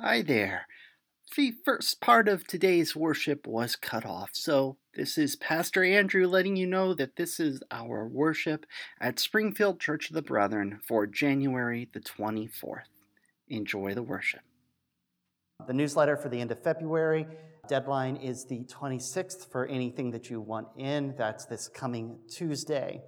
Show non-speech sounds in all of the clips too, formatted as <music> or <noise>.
Hi there. The first part of today's worship was cut off, so this is Pastor Andrew letting you know that this is our worship at Springfield Church of the Brethren for January the 24th. Enjoy the worship. The newsletter for the end of February deadline is the 26th for anything that you want in. That's this coming Tuesday.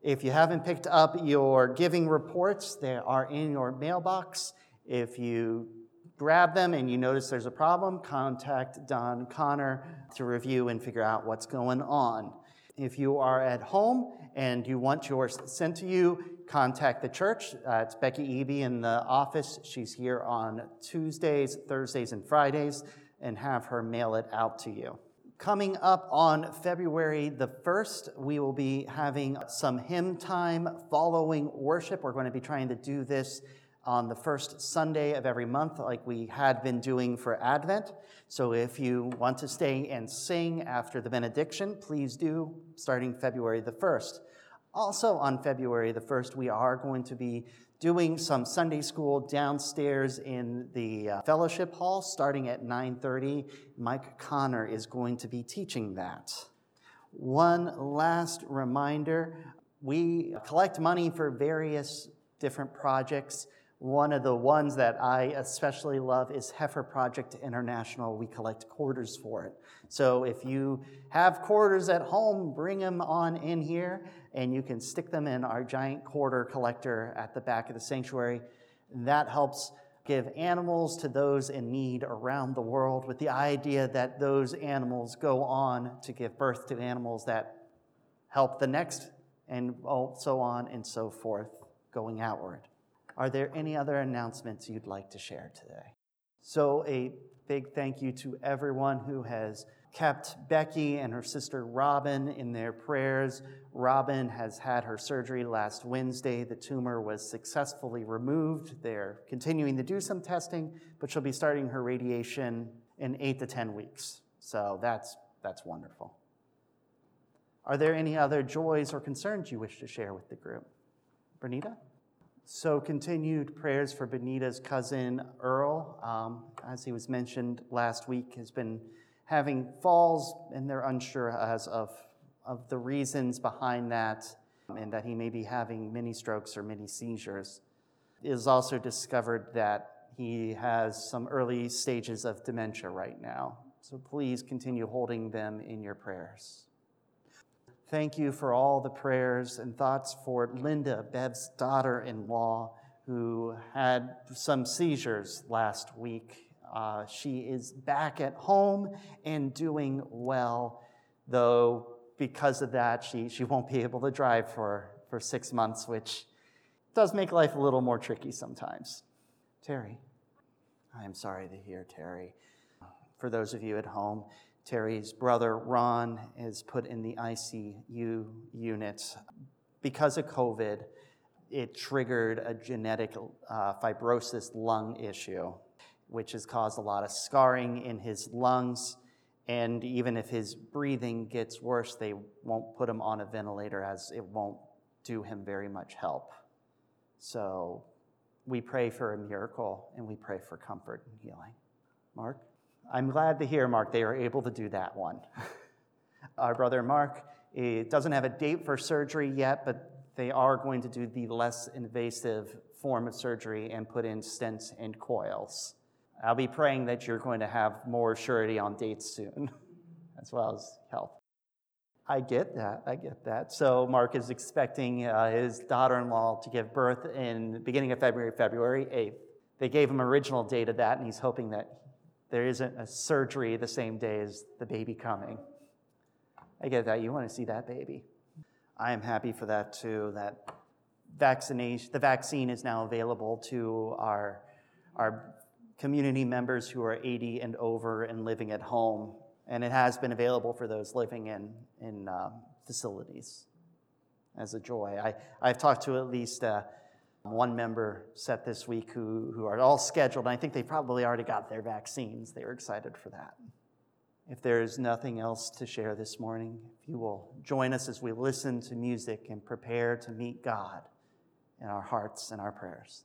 If you haven't picked up your giving reports, they are in your mailbox. If you grab them and you notice there's a problem, contact Don Connor to review and figure out what's going on. If you are at home and you want yours sent to you, contact the church. Uh, it's Becky Eby in the office. She's here on Tuesdays, Thursdays, and Fridays, and have her mail it out to you. Coming up on February the 1st, we will be having some hymn time following worship. We're going to be trying to do this on the first Sunday of every month, like we had been doing for Advent. So if you want to stay and sing after the benediction, please do, starting February the 1st. Also, on February the 1st, we are going to be doing some Sunday school downstairs in the uh, fellowship hall starting at 9:30. Mike Connor is going to be teaching that. One last reminder, we collect money for various different projects. One of the ones that I especially love is Heifer Project International. We collect quarters for it. So if you have quarters at home, bring them on in here and you can stick them in our giant quarter collector at the back of the sanctuary. And That helps give animals to those in need around the world with the idea that those animals go on to give birth to animals that help the next and so on and so forth going outward. Are there any other announcements you'd like to share today? So, a big thank you to everyone who has kept Becky and her sister Robin in their prayers. Robin has had her surgery last Wednesday. The tumor was successfully removed. They're continuing to do some testing, but she'll be starting her radiation in eight to 10 weeks. So that's, that's wonderful. Are there any other joys or concerns you wish to share with the group? Bernita? So, continued prayers for Benita's cousin Earl, um, as he was mentioned last week, has been having falls, and they're unsure as of, of the reasons behind that, and that he may be having mini strokes or mini seizures. It is also discovered that he has some early stages of dementia right now. So, please continue holding them in your prayers. Thank you for all the prayers and thoughts for Linda, Bev's daughter in law, who had some seizures last week. Uh, she is back at home and doing well, though because of that, she, she won't be able to drive for, for six months, which does make life a little more tricky sometimes. Terry, I am sorry to hear, Terry. For those of you at home, Terry's brother, Ron, is put in the ICU unit. Because of COVID, it triggered a genetic uh, fibrosis lung issue, which has caused a lot of scarring in his lungs. And even if his breathing gets worse, they won't put him on a ventilator as it won't do him very much help. So we pray for a miracle and we pray for comfort and healing. Mark? I'm glad to hear, Mark, they are able to do that one. <laughs> Our brother Mark doesn't have a date for surgery yet, but they are going to do the less invasive form of surgery and put in stents and coils. I'll be praying that you're going to have more surety on dates soon, <laughs> as well as health. I get that. I get that. So Mark is expecting uh, his daughter-in-law to give birth in beginning of February, February 8th. They gave him original date of that, and he's hoping that there isn't a surgery the same day as the baby coming. I get that. You want to see that baby. I am happy for that too, that vaccination, the vaccine is now available to our, our community members who are 80 and over and living at home. And it has been available for those living in, in um, facilities as a joy. I, I've talked to at least uh, one member set this week who, who are all scheduled. and I think they probably already got their vaccines. They were excited for that. If there is nothing else to share this morning, if you will join us as we listen to music and prepare to meet God in our hearts and our prayers.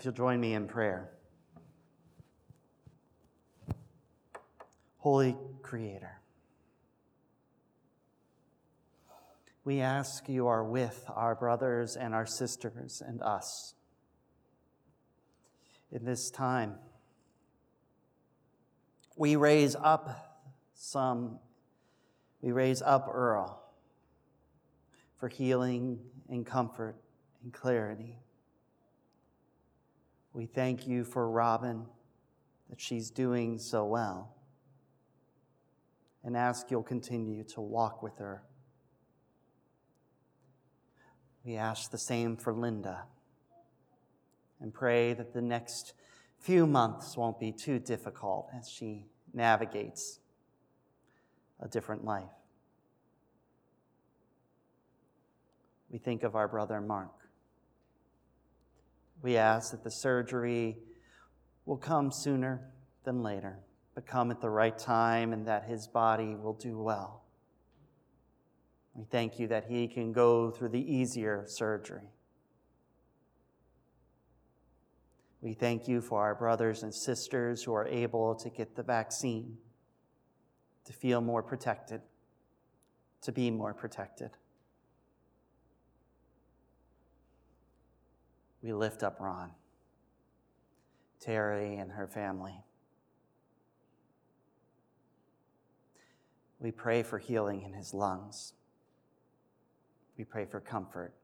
If you'll join me in prayer. Holy Creator, we ask you are with our brothers and our sisters and us in this time. We raise up some, we raise up Earl for healing and comfort and clarity. We thank you for Robin, that she's doing so well, and ask you'll continue to walk with her. We ask the same for Linda and pray that the next few months won't be too difficult as she navigates a different life. We think of our brother Mark. We ask that the surgery will come sooner than later, but come at the right time and that his body will do well. We thank you that he can go through the easier surgery. We thank you for our brothers and sisters who are able to get the vaccine, to feel more protected, to be more protected. We lift up Ron, Terry, and her family. We pray for healing in his lungs. We pray for comfort.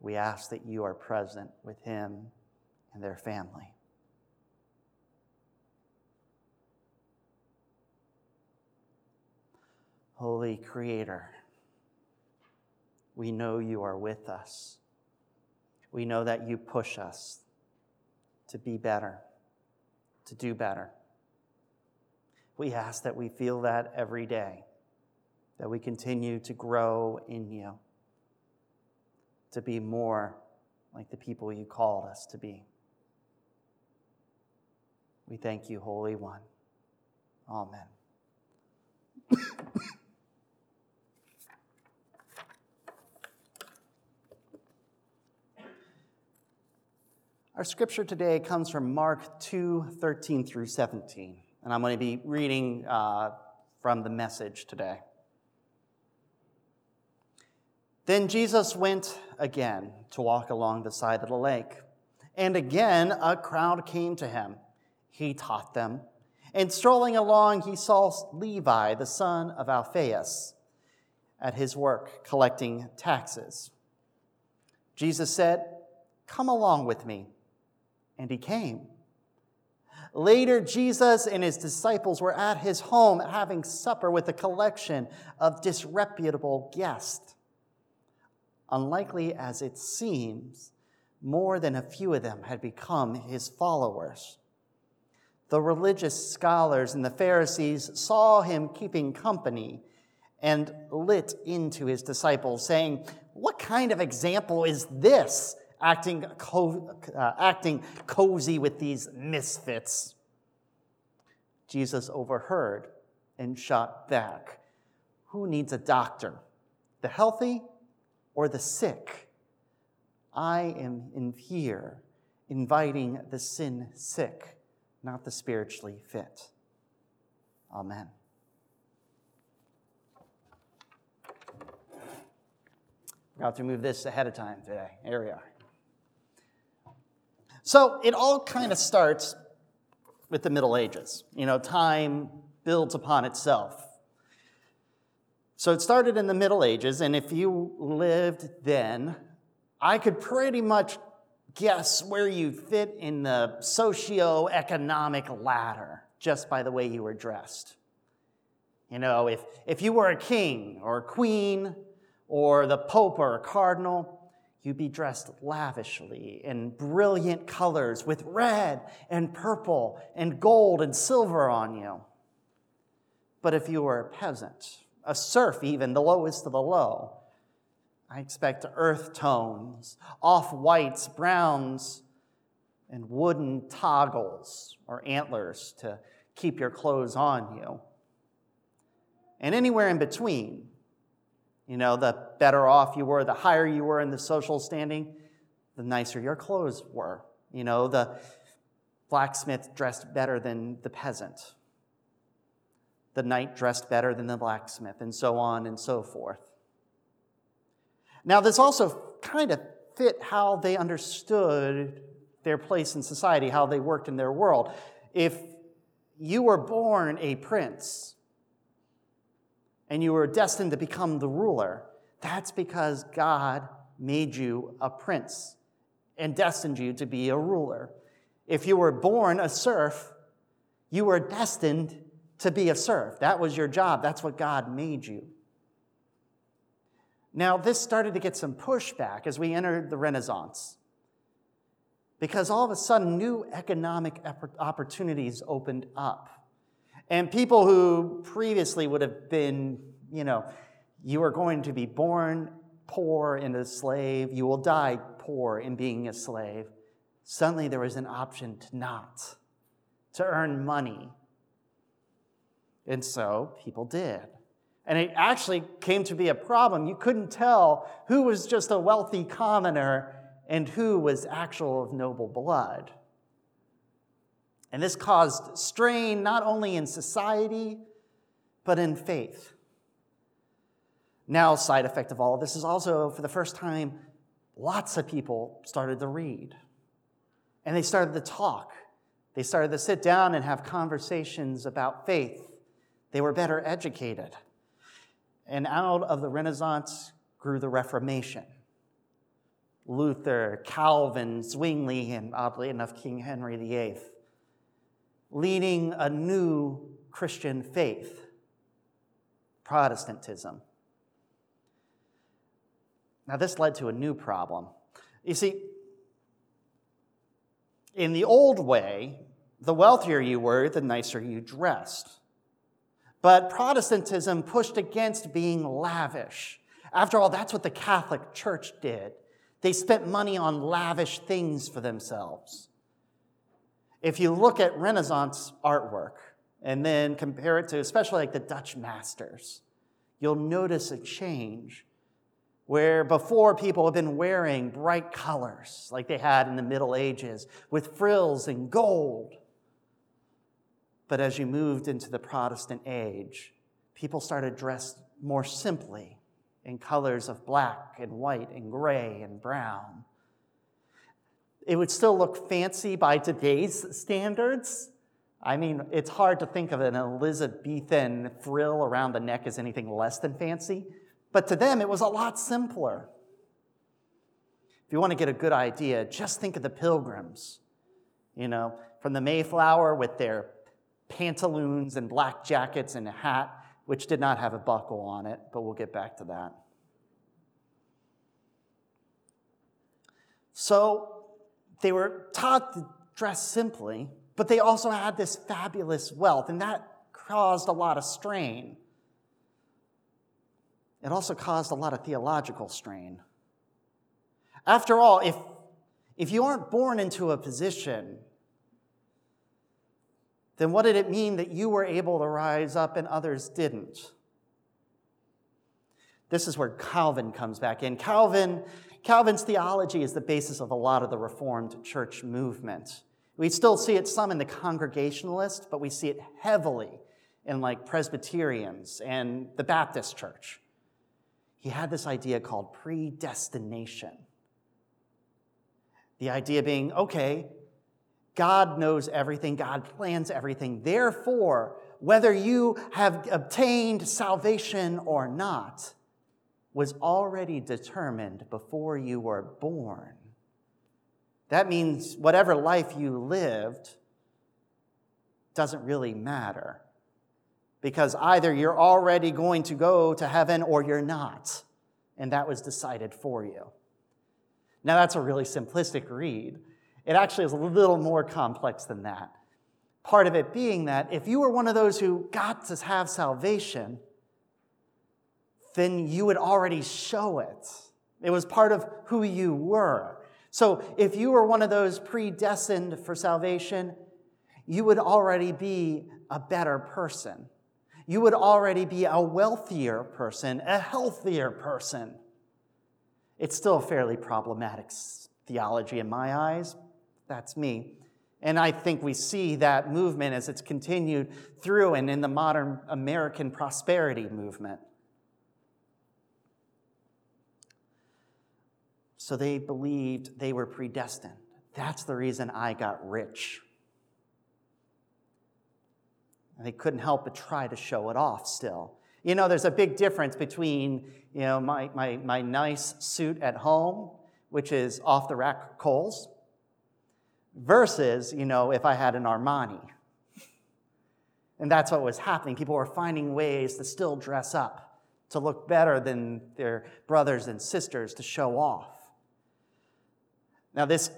We ask that you are present with him and their family. Holy Creator, we know you are with us we know that you push us to be better, to do better. We ask that we feel that every day, that we continue to grow in you, to be more like the people you called us to be. We thank you, Holy One. Amen. Our scripture today comes from Mark 2 13 through 17, and I'm going to be reading uh, from the message today. Then Jesus went again to walk along the side of the lake, and again a crowd came to him. He taught them, and strolling along, he saw Levi, the son of Alphaeus, at his work collecting taxes. Jesus said, Come along with me and he came. Later, Jesus and his disciples were at his home having supper with a collection of disreputable guests. Unlikely as it seems, more than a few of them had become his followers. The religious scholars and the Pharisees saw him keeping company and lit into his disciples, saying, What kind of example is this? Acting, co- uh, acting cozy with these misfits. Jesus overheard and shot back. Who needs a doctor? The healthy or the sick? I am in here inviting the sin sick, not the spiritually fit. Amen. Forgot to move this ahead of time today. Here we are. So it all kind of starts with the Middle Ages. You know, time builds upon itself. So it started in the Middle Ages, and if you lived then, I could pretty much guess where you fit in the socio-economic ladder just by the way you were dressed. You know, if, if you were a king or a queen or the pope or a cardinal, you be dressed lavishly in brilliant colors with red and purple and gold and silver on you. But if you were a peasant, a serf, even the lowest of the low, I expect earth tones, off whites, browns, and wooden toggles or antlers to keep your clothes on you. And anywhere in between, you know, the better off you were, the higher you were in the social standing, the nicer your clothes were, You know, the blacksmith dressed better than the peasant, the knight dressed better than the blacksmith, and so on and so forth. Now, this also kind of fit how they understood their place in society, how they worked in their world. If you were born a prince and you were destined to become the ruler, that's because God made you a prince and destined you to be a ruler. If you were born a serf, you were destined to be a serf. That was your job. That's what God made you. Now, this started to get some pushback as we entered the Renaissance because all of a sudden new economic opportunities opened up. And people who previously would have been, you know, you are going to be born poor and a slave, you will die poor in being a slave. Suddenly there was an option to not, to earn money. And so people did. And it actually came to be a problem. You couldn't tell who was just a wealthy commoner and who was actual of noble blood. And this caused strain not only in society, but in faith. Now, side effect of all of this is also, for the first time, lots of people started to read. And they started to talk. They started to sit down and have conversations about faith. They were better educated. And out of the Renaissance grew the Reformation. Luther, Calvin, Zwingli, and oddly enough, King Henry VIII, leading a new Christian faith, Protestantism. Now, this led to a new problem. You see, in the old way, the wealthier you were, the nicer you dressed. But Protestantism pushed against being lavish. After all, that's what the Catholic Church did. They spent money on lavish things for themselves. If you look at Renaissance artwork and then compare it to, especially like the Dutch masters, you'll notice a change where before people have been wearing bright colors like they had in the Middle Ages with frills and gold. But as you moved into the Protestant age, people started dressed more simply in colors of black and white and gray and brown. It would still look fancy by today's standards. I mean, it's hard to think of an Elizabethan frill around the neck as anything less than fancy, but to them it was a lot simpler. If you want to get a good idea, just think of the pilgrims, you know, from the Mayflower with their pantaloons and black jackets and a hat, which did not have a buckle on it, but we'll get back to that. So they were taught to dress simply, but they also had this fabulous wealth, and that caused a lot of strain. It also caused a lot of theological strain. After all, if, if you aren't born into a position then what did it mean that you were able to rise up and others didn't? This is where Calvin comes back in. Calvin, Calvin's theology is the basis of a lot of the Reformed church movement. We still see it some in the Congregationalist, but we see it heavily in like Presbyterians and the Baptist church. He had this idea called predestination. The idea being, okay, God knows everything, God plans everything. Therefore, whether you have obtained salvation or not was already determined before you were born. That means whatever life you lived doesn't really matter because either you're already going to go to heaven or you're not. And that was decided for you. Now, that's a really simplistic read. It actually is a little more complex than that. Part of it being that if you were one of those who got to have salvation, then you would already show it. It was part of who you were. So if you were one of those predestined for salvation, you would already be a better person. You would already be a wealthier person, a healthier person. It's still a fairly problematic theology in my eyes, That's me. And I think we see that movement as it's continued through and in the modern American prosperity movement. So they believed they were predestined. That's the reason I got rich. And they couldn't help but try to show it off still. You know, there's a big difference between, you know, my, my, my nice suit at home, which is off the rack Kohl's, versus, you know, if I had an Armani. And that's what was happening. People were finding ways to still dress up, to look better than their brothers and sisters, to show off. Now, this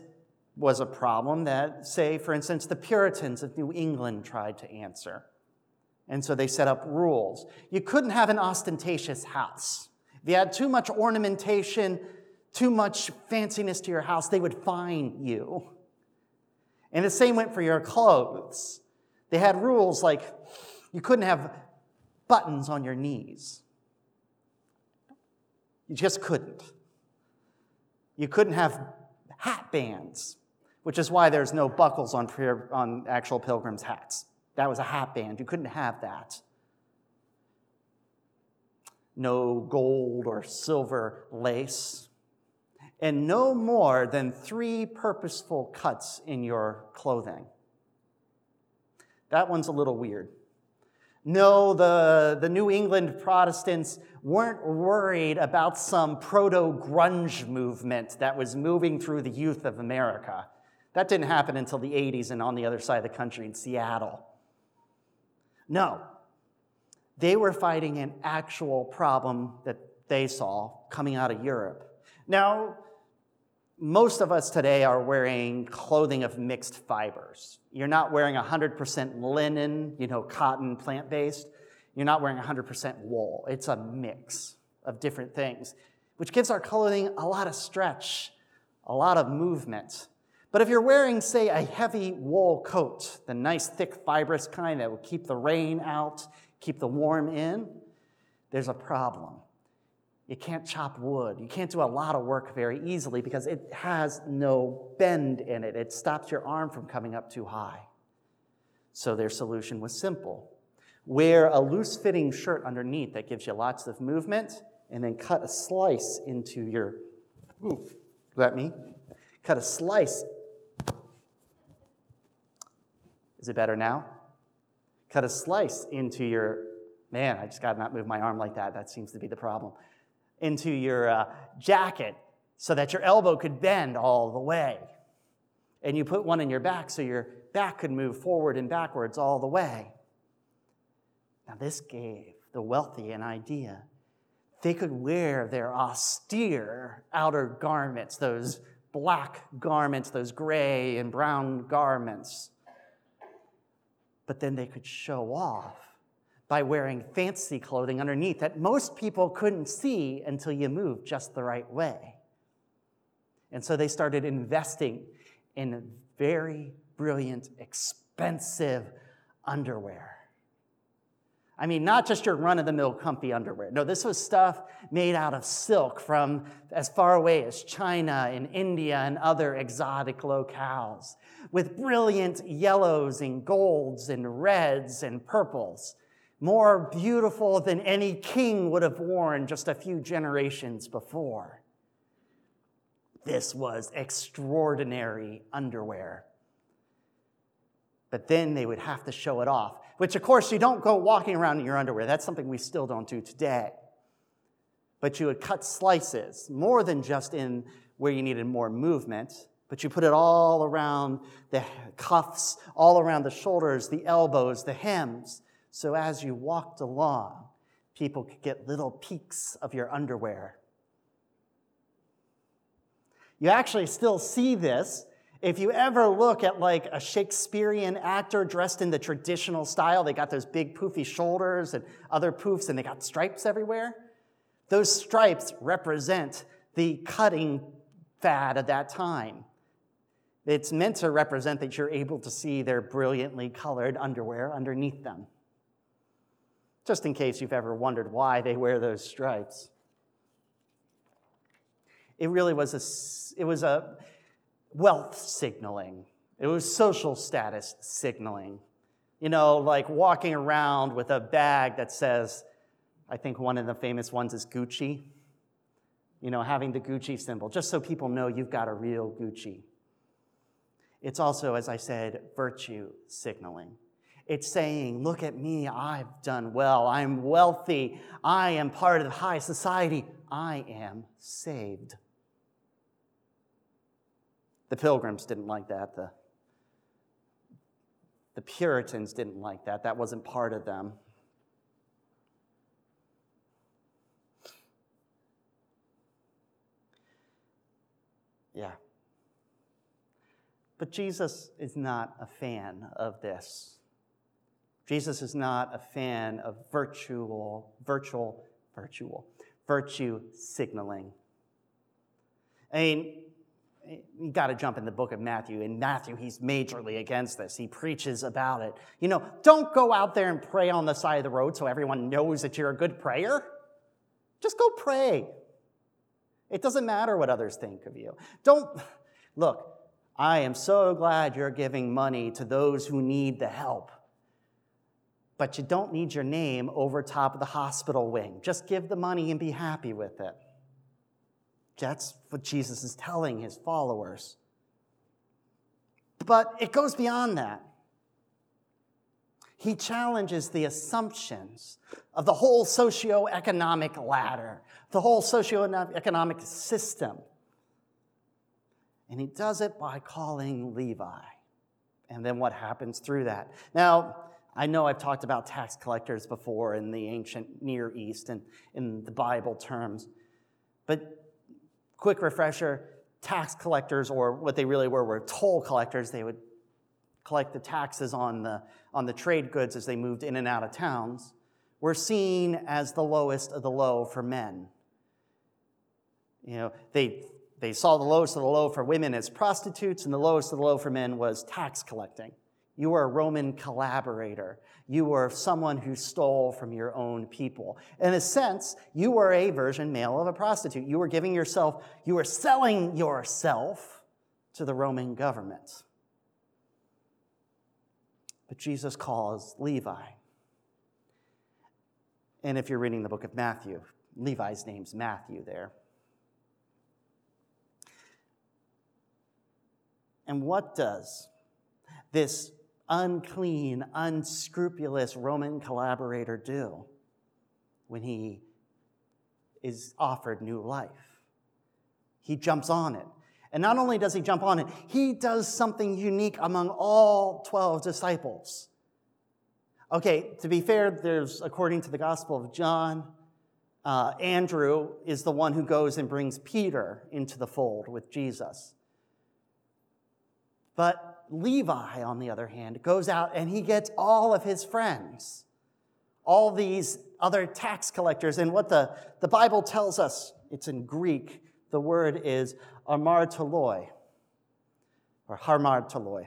was a problem that, say, for instance, the Puritans of New England tried to answer. And so they set up rules. You couldn't have an ostentatious house. If you had too much ornamentation, too much fanciness to your house, they would fine you. And the same went for your clothes. They had rules like you couldn't have buttons on your knees. You just couldn't. You couldn't have hat bands, which is why there's no buckles on, on actual pilgrims' hats. That was a hat band. You couldn't have that. No gold or silver lace. And no more than three purposeful cuts in your clothing. That one's a little weird. No, the, the New England Protestants weren't worried about some proto grunge movement that was moving through the youth of America. That didn't happen until the 80s and on the other side of the country in Seattle. No, they were fighting an actual problem that they saw coming out of Europe. Now, most of us today are wearing clothing of mixed fibers. You're not wearing 100% linen, you know, cotton, plant based. You're not wearing 100% wool. It's a mix of different things, which gives our clothing a lot of stretch, a lot of movement. But if you're wearing, say, a heavy wool coat, the nice, thick, fibrous kind that will keep the rain out, keep the warm in, there's a problem. You can't chop wood. You can't do a lot of work very easily because it has no bend in it. It stops your arm from coming up too high. So their solution was simple wear a loose fitting shirt underneath that gives you lots of movement, and then cut a slice into your. Ooh, let me. Cut a slice. Is it better now? Cut a slice into your. Man, I just got to not move my arm like that. That seems to be the problem. Into your uh, jacket so that your elbow could bend all the way. And you put one in your back so your back could move forward and backwards all the way. Now, this gave the wealthy an idea. They could wear their austere outer garments, those black garments, those gray and brown garments. But then they could show off by wearing fancy clothing underneath that most people couldn't see until you moved just the right way. And so they started investing in very brilliant, expensive underwear. I mean, not just your run of the mill comfy underwear. No, this was stuff made out of silk from as far away as China and India and other exotic locales, with brilliant yellows and golds and reds and purples, more beautiful than any king would have worn just a few generations before. This was extraordinary underwear. But then they would have to show it off which of course you don't go walking around in your underwear. That's something we still don't do today. But you would cut slices, more than just in where you needed more movement, but you put it all around the cuffs, all around the shoulders, the elbows, the hems. So as you walked along, people could get little peeks of your underwear. You actually still see this if you ever look at like a Shakespearean actor dressed in the traditional style, they got those big poofy shoulders and other poofs, and they got stripes everywhere. Those stripes represent the cutting fad of that time. It's meant to represent that you're able to see their brilliantly colored underwear underneath them. Just in case you've ever wondered why they wear those stripes. It really was a, it was a, wealth signaling, it was social status signaling. You know, like walking around with a bag that says, I think one of the famous ones is Gucci. You know, having the Gucci symbol, just so people know you've got a real Gucci. It's also, as I said, virtue signaling. It's saying, Look at me, I've done well, I'm wealthy, I am part of high society, I am saved. The pilgrims didn't like that. The, the Puritans didn't like that. That wasn't part of them. Yeah. But Jesus is not a fan of this. Jesus is not a fan of virtual, virtual, virtual, virtue signaling. I mean, you got to jump in the book of Matthew. In Matthew, he's majorly against this. He preaches about it. You know, don't go out there and pray on the side of the road so everyone knows that you're a good prayer. Just go pray. It doesn't matter what others think of you. Don't look, I am so glad you're giving money to those who need the help. But you don't need your name over top of the hospital wing. Just give the money and be happy with it. That's what Jesus is telling his followers. But it goes beyond that. He challenges the assumptions of the whole socioeconomic ladder, the whole socioeconomic system. And he does it by calling Levi. And then what happens through that? Now, I know I've talked about tax collectors before in the ancient Near East and in the Bible terms, but quick refresher tax collectors, or what they really were, were toll collectors. They would collect the taxes on the, on the trade goods as they moved in and out of towns, were seen as the lowest of the low for men. You know, they, they saw the lowest of the low for women as prostitutes, and the lowest of the low for men was tax collecting. You were a Roman collaborator. You were someone who stole from your own people. In a sense, you were a version male of a prostitute. You were giving yourself, you were selling yourself to the Roman government. But Jesus calls Levi. And if you're reading the book of Matthew, Levi's name's Matthew there. And what does this unclean, unscrupulous Roman collaborator do when he is offered new life? He jumps on it. And not only does he jump on it, he does something unique among all 12 disciples. Okay, to be fair, there's, according to the Gospel of John, uh, Andrew is the one who goes and brings Peter into the fold with Jesus. But Levi, on the other hand, goes out and he gets all of his friends, all these other tax collectors. And what the, the Bible tells us, it's in Greek, the word is amartoloi, or hamartoloi,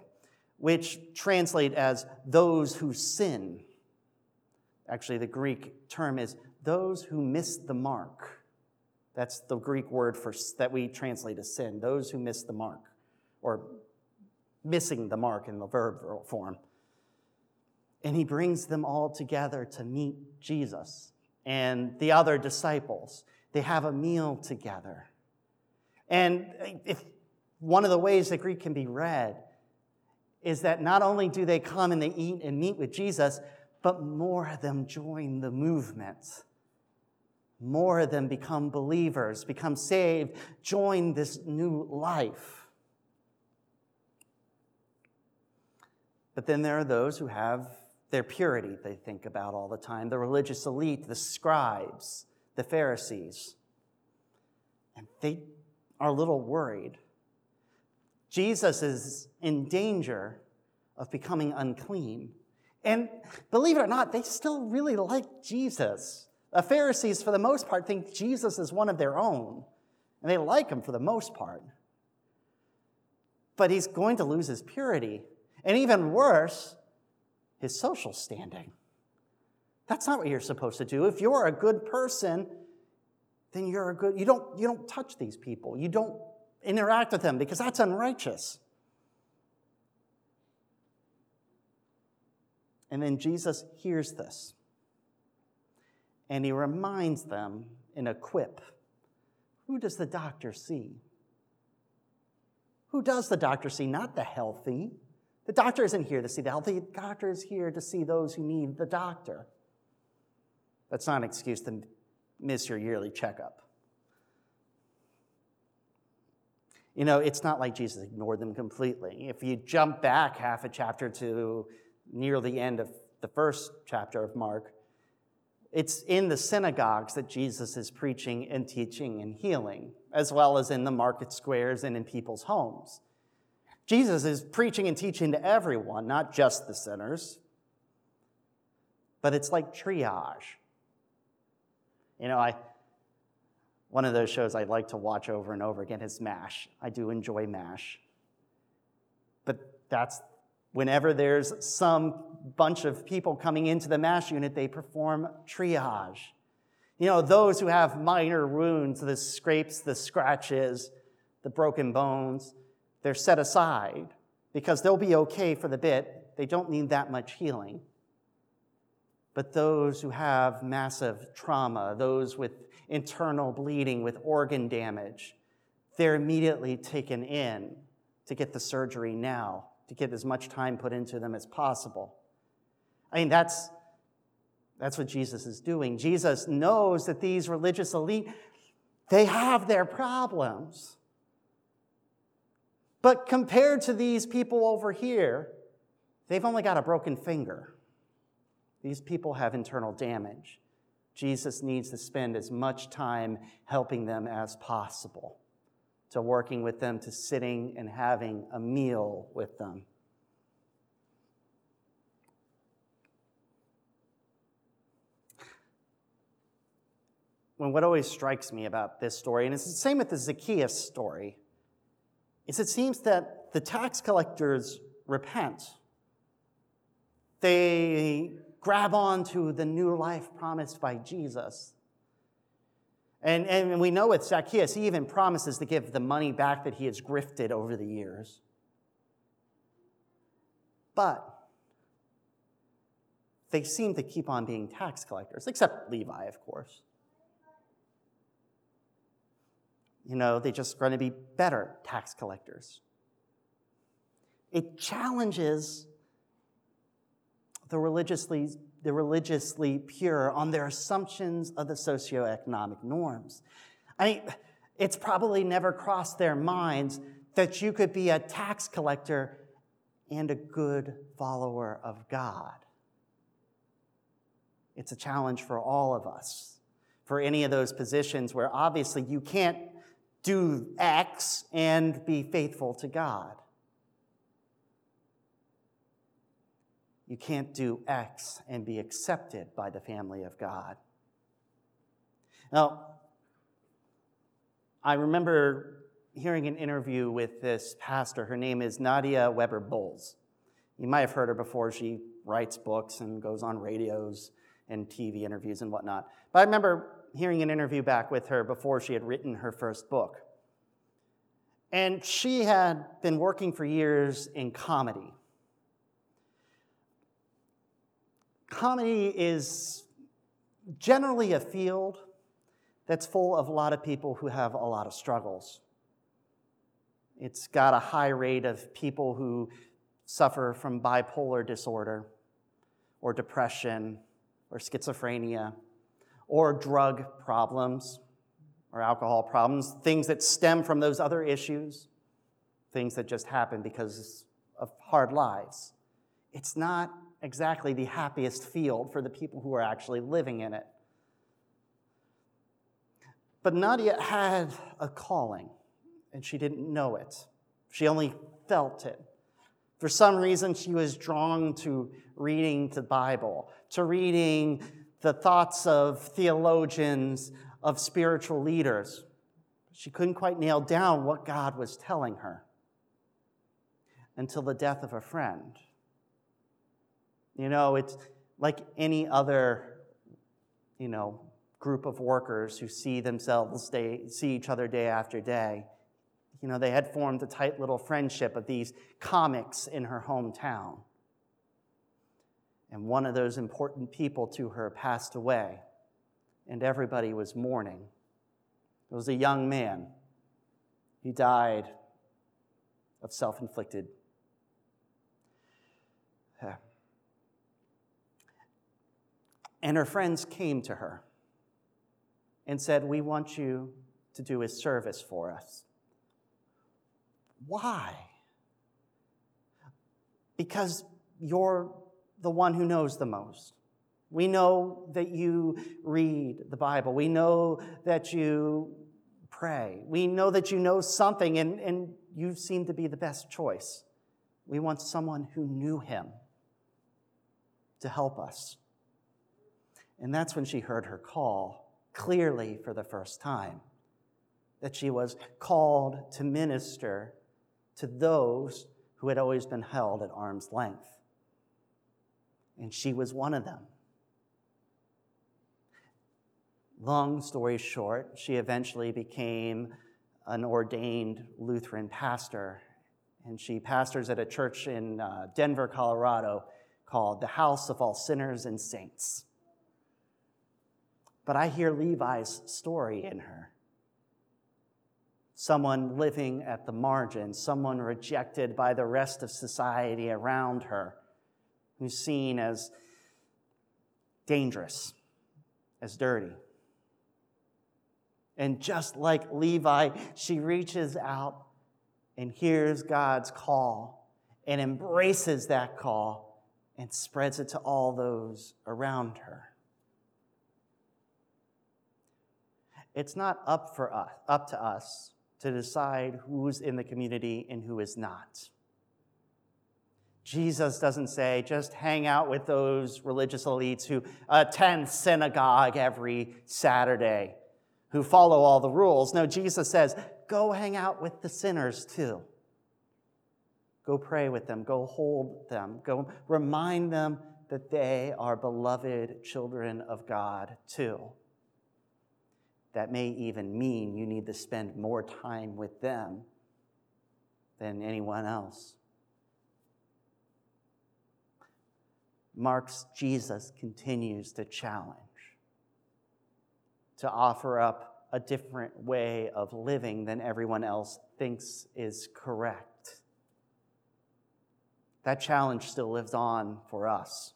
which translate as those who sin. Actually, the Greek term is those who miss the mark. That's the Greek word for that we translate as sin, those who miss the mark, or missing the mark in the verb form. And he brings them all together to meet Jesus and the other disciples. They have a meal together. And if one of the ways that Greek can be read is that not only do they come and they eat and meet with Jesus, but more of them join the movement. More of them become believers, become saved, join this new life. But then there are those who have their purity they think about all the time the religious elite, the scribes, the Pharisees. And they are a little worried. Jesus is in danger of becoming unclean. And believe it or not, they still really like Jesus. The Pharisees, for the most part, think Jesus is one of their own, and they like him for the most part. But he's going to lose his purity and even worse, his social standing. That's not what you're supposed to do. If you're a good person, then you're a good you don't you don't touch these people. You don't interact with them because that's unrighteous. And then Jesus hears this and he reminds them in a quip who does the doctor see? Who does the doctor see? Not the healthy. The doctor isn't here to see the healthy, the doctor is here to see those who need the doctor. That's not an excuse to miss your yearly checkup. You know, it's not like Jesus ignored them completely. If you jump back half a chapter to near the end of the first chapter of Mark, it's in the synagogues that Jesus is preaching and teaching and healing, as well as in the market squares and in people's homes. Jesus is preaching and teaching to everyone, not just the sinners. But it's like triage. You know, I one of those shows I like to watch over and over again is MASH. I do enjoy MASH. But that's whenever there's some bunch of people coming into the MASH unit, they perform triage. You know, those who have minor wounds, the scrapes, the scratches, the broken bones, they're set aside because they'll be okay for the bit. They don't need that much healing. But those who have massive trauma, those with internal bleeding, with organ damage, they're immediately taken in to get the surgery now, to get as much time put into them as possible. I mean, that's, that's what Jesus is doing. Jesus knows that these religious elite, they have their problems. But compared to these people over here, they've only got a broken finger. These people have internal damage. Jesus needs to spend as much time helping them as possible, to working with them, to sitting and having a meal with them. When what always strikes me about this story, and it's the same with the Zacchaeus story, is it seems that the tax collectors repent. They grab on to the new life promised by Jesus. And, and we know with Zacchaeus, he even promises to give the money back that he has grifted over the years. But they seem to keep on being tax collectors, except Levi, of course. You know, they're just going to be better tax collectors. It challenges the religiously, the religiously pure on their assumptions of the socioeconomic norms. I mean, it's probably never crossed their minds that you could be a tax collector and a good follower of God. It's a challenge for all of us, for any of those positions where obviously you can't do X and be faithful to God. You can't do X and be accepted by the family of God. Now, I remember hearing an interview with this pastor. Her name is Nadia Weber Bolz. You might have heard her before. She writes books and goes on radios and TV interviews and whatnot. But I remember hearing an interview back with her before she had written her first book. And she had been working for years in comedy. comedy is generally a field that's full of a lot of people who have a lot of struggles. It's got a high rate of people who suffer from bipolar disorder or depression or schizophrenia or drug problems or alcohol problems, things that stem from those other issues, things that just happen because of hard lives. It's not exactly the happiest field for the people who are actually living in it. But Nadia had a calling, and she didn't know it. She only felt it. For some reason, she was drawn to reading the Bible, to reading the thoughts of theologians, of spiritual leaders. She couldn't quite nail down what God was telling her until the death of a friend. You know, it's like any other, you know, group of workers who see themselves day, see each other day after day. You know, they had formed a tight little friendship of these comics in her hometown. And one of those important people to her passed away, and everybody was mourning. It was a young man. He died of self inflicted. And her friends came to her and said, We want you to do a service for us. Why? Because you're the one who knows the most. We know that you read the Bible. We know that you pray. We know that you know something, and, and you seem to be the best choice. We want someone who knew him to help us. And that's when she heard her call clearly for the first time that she was called to minister to those who had always been held at arm's length. And she was one of them. Long story short, she eventually became an ordained Lutheran pastor, and she pastors at a church in uh, Denver, Colorado called the House of All Sinners and Saints. But I hear Levi's story in her someone living at the margin, someone rejected by the rest of society around her, who's seen as dangerous, as dirty. And just like Levi, she reaches out and hears God's call and embraces that call and spreads it to all those around her. It's not up for us, up to us to decide who's in the community and who is not. Jesus doesn't say, just hang out with those religious elites who attend synagogue every Saturday, who follow all the rules. No, Jesus says, go hang out with the sinners too. Go pray with them, go hold them, go remind them that they are beloved children of God too. That may even mean you need to spend more time with them than anyone else. Mark's Jesus continues to challenge, to offer up a different way of living than everyone else thinks is correct. That challenge still lives on for us.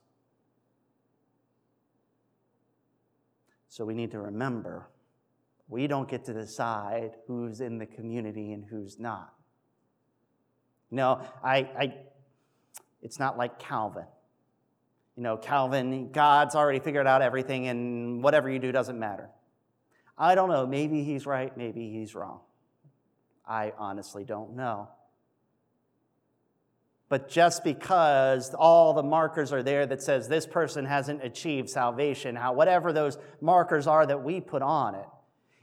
So we need to remember we don't get to decide who's in the community and who's not. No, I, I, it's not like Calvin. You know, Calvin, God's already figured out everything, and whatever you do doesn't matter. I don't know. Maybe he's right, maybe he's wrong. I honestly don't know. But just because all the markers are there that says this person hasn't achieved salvation, how whatever those markers are that we put on it,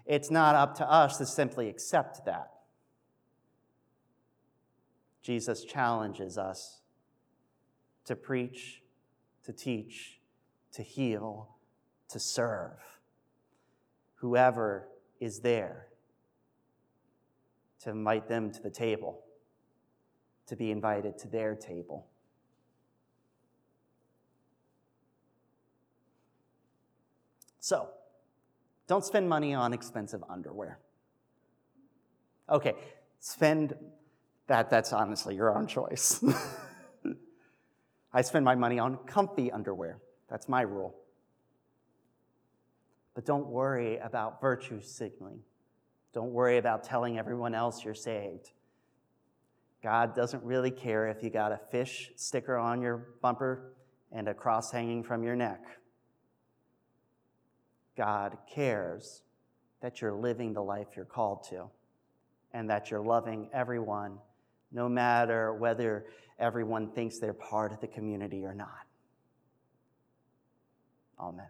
it's not up to us to simply accept that. Jesus challenges us to preach, to teach, to heal, to serve. Whoever is there, to invite them to the table, to be invited to their table. So, don't spend money on expensive underwear. Okay, spend that, that's honestly your own choice. <laughs> I spend my money on comfy underwear. That's my rule. But don't worry about virtue signaling. Don't worry about telling everyone else you're saved. God doesn't really care if you got a fish sticker on your bumper and a cross hanging from your neck. God cares that you're living the life you're called to and that you're loving everyone, no matter whether everyone thinks they're part of the community or not. Amen.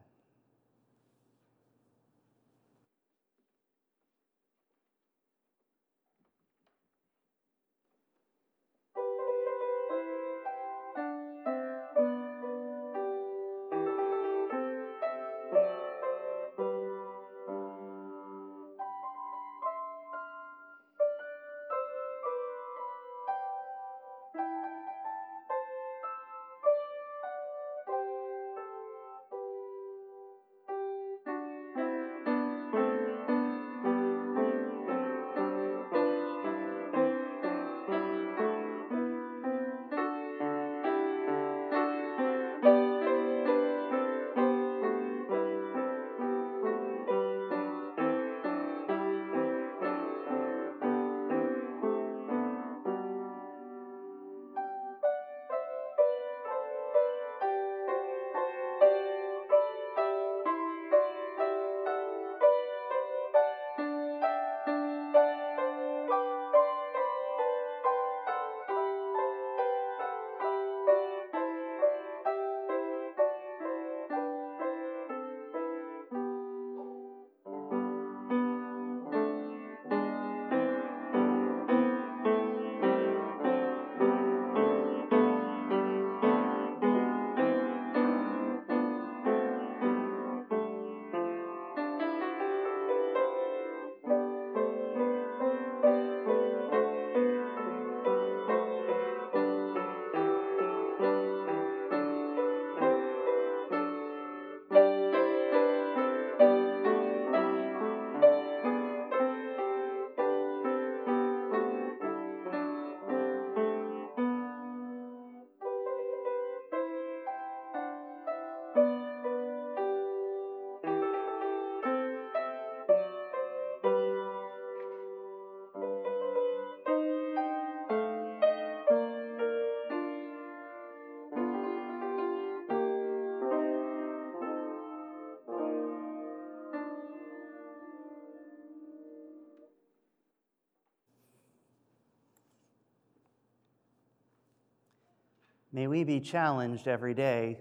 May we be challenged every day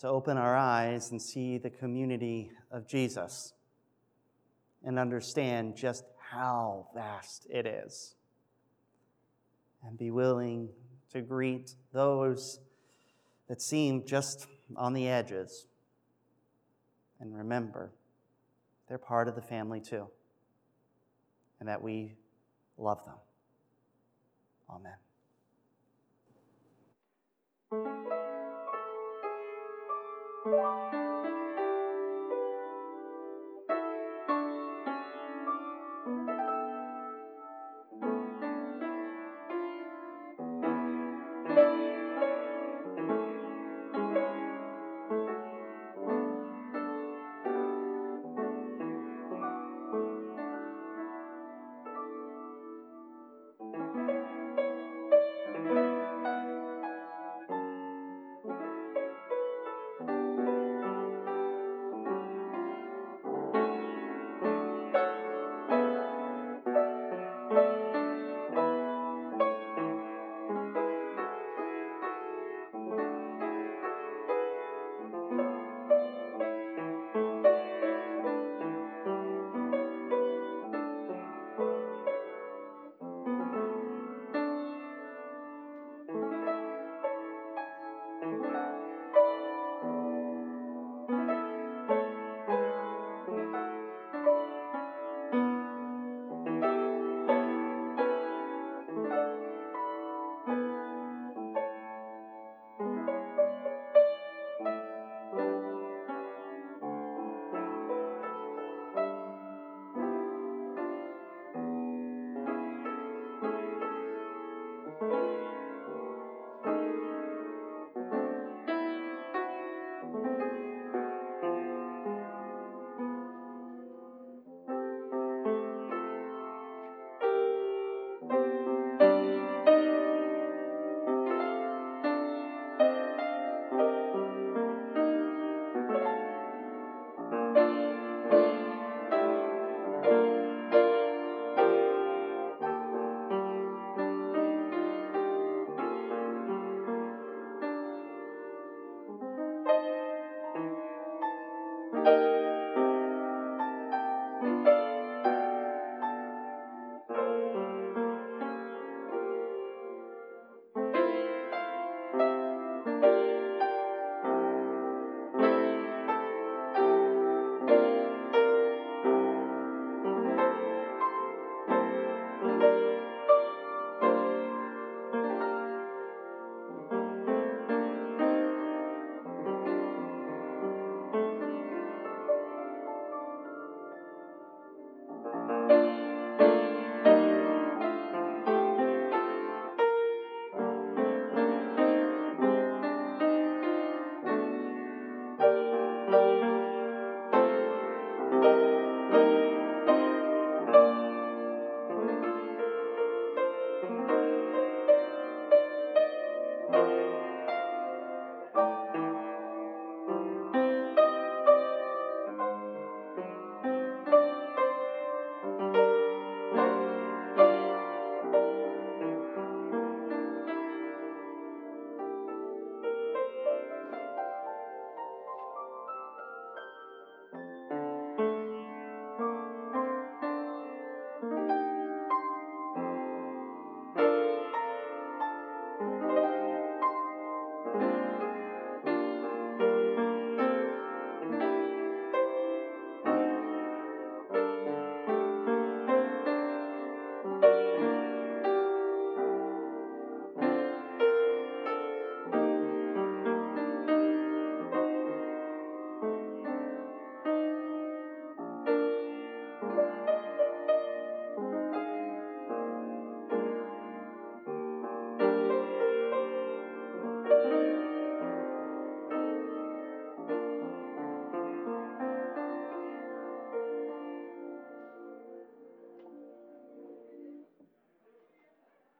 to open our eyes and see the community of Jesus and understand just how vast it is. And be willing to greet those that seem just on the edges. And remember, they're part of the family too, and that we love them. Amen. Thank you.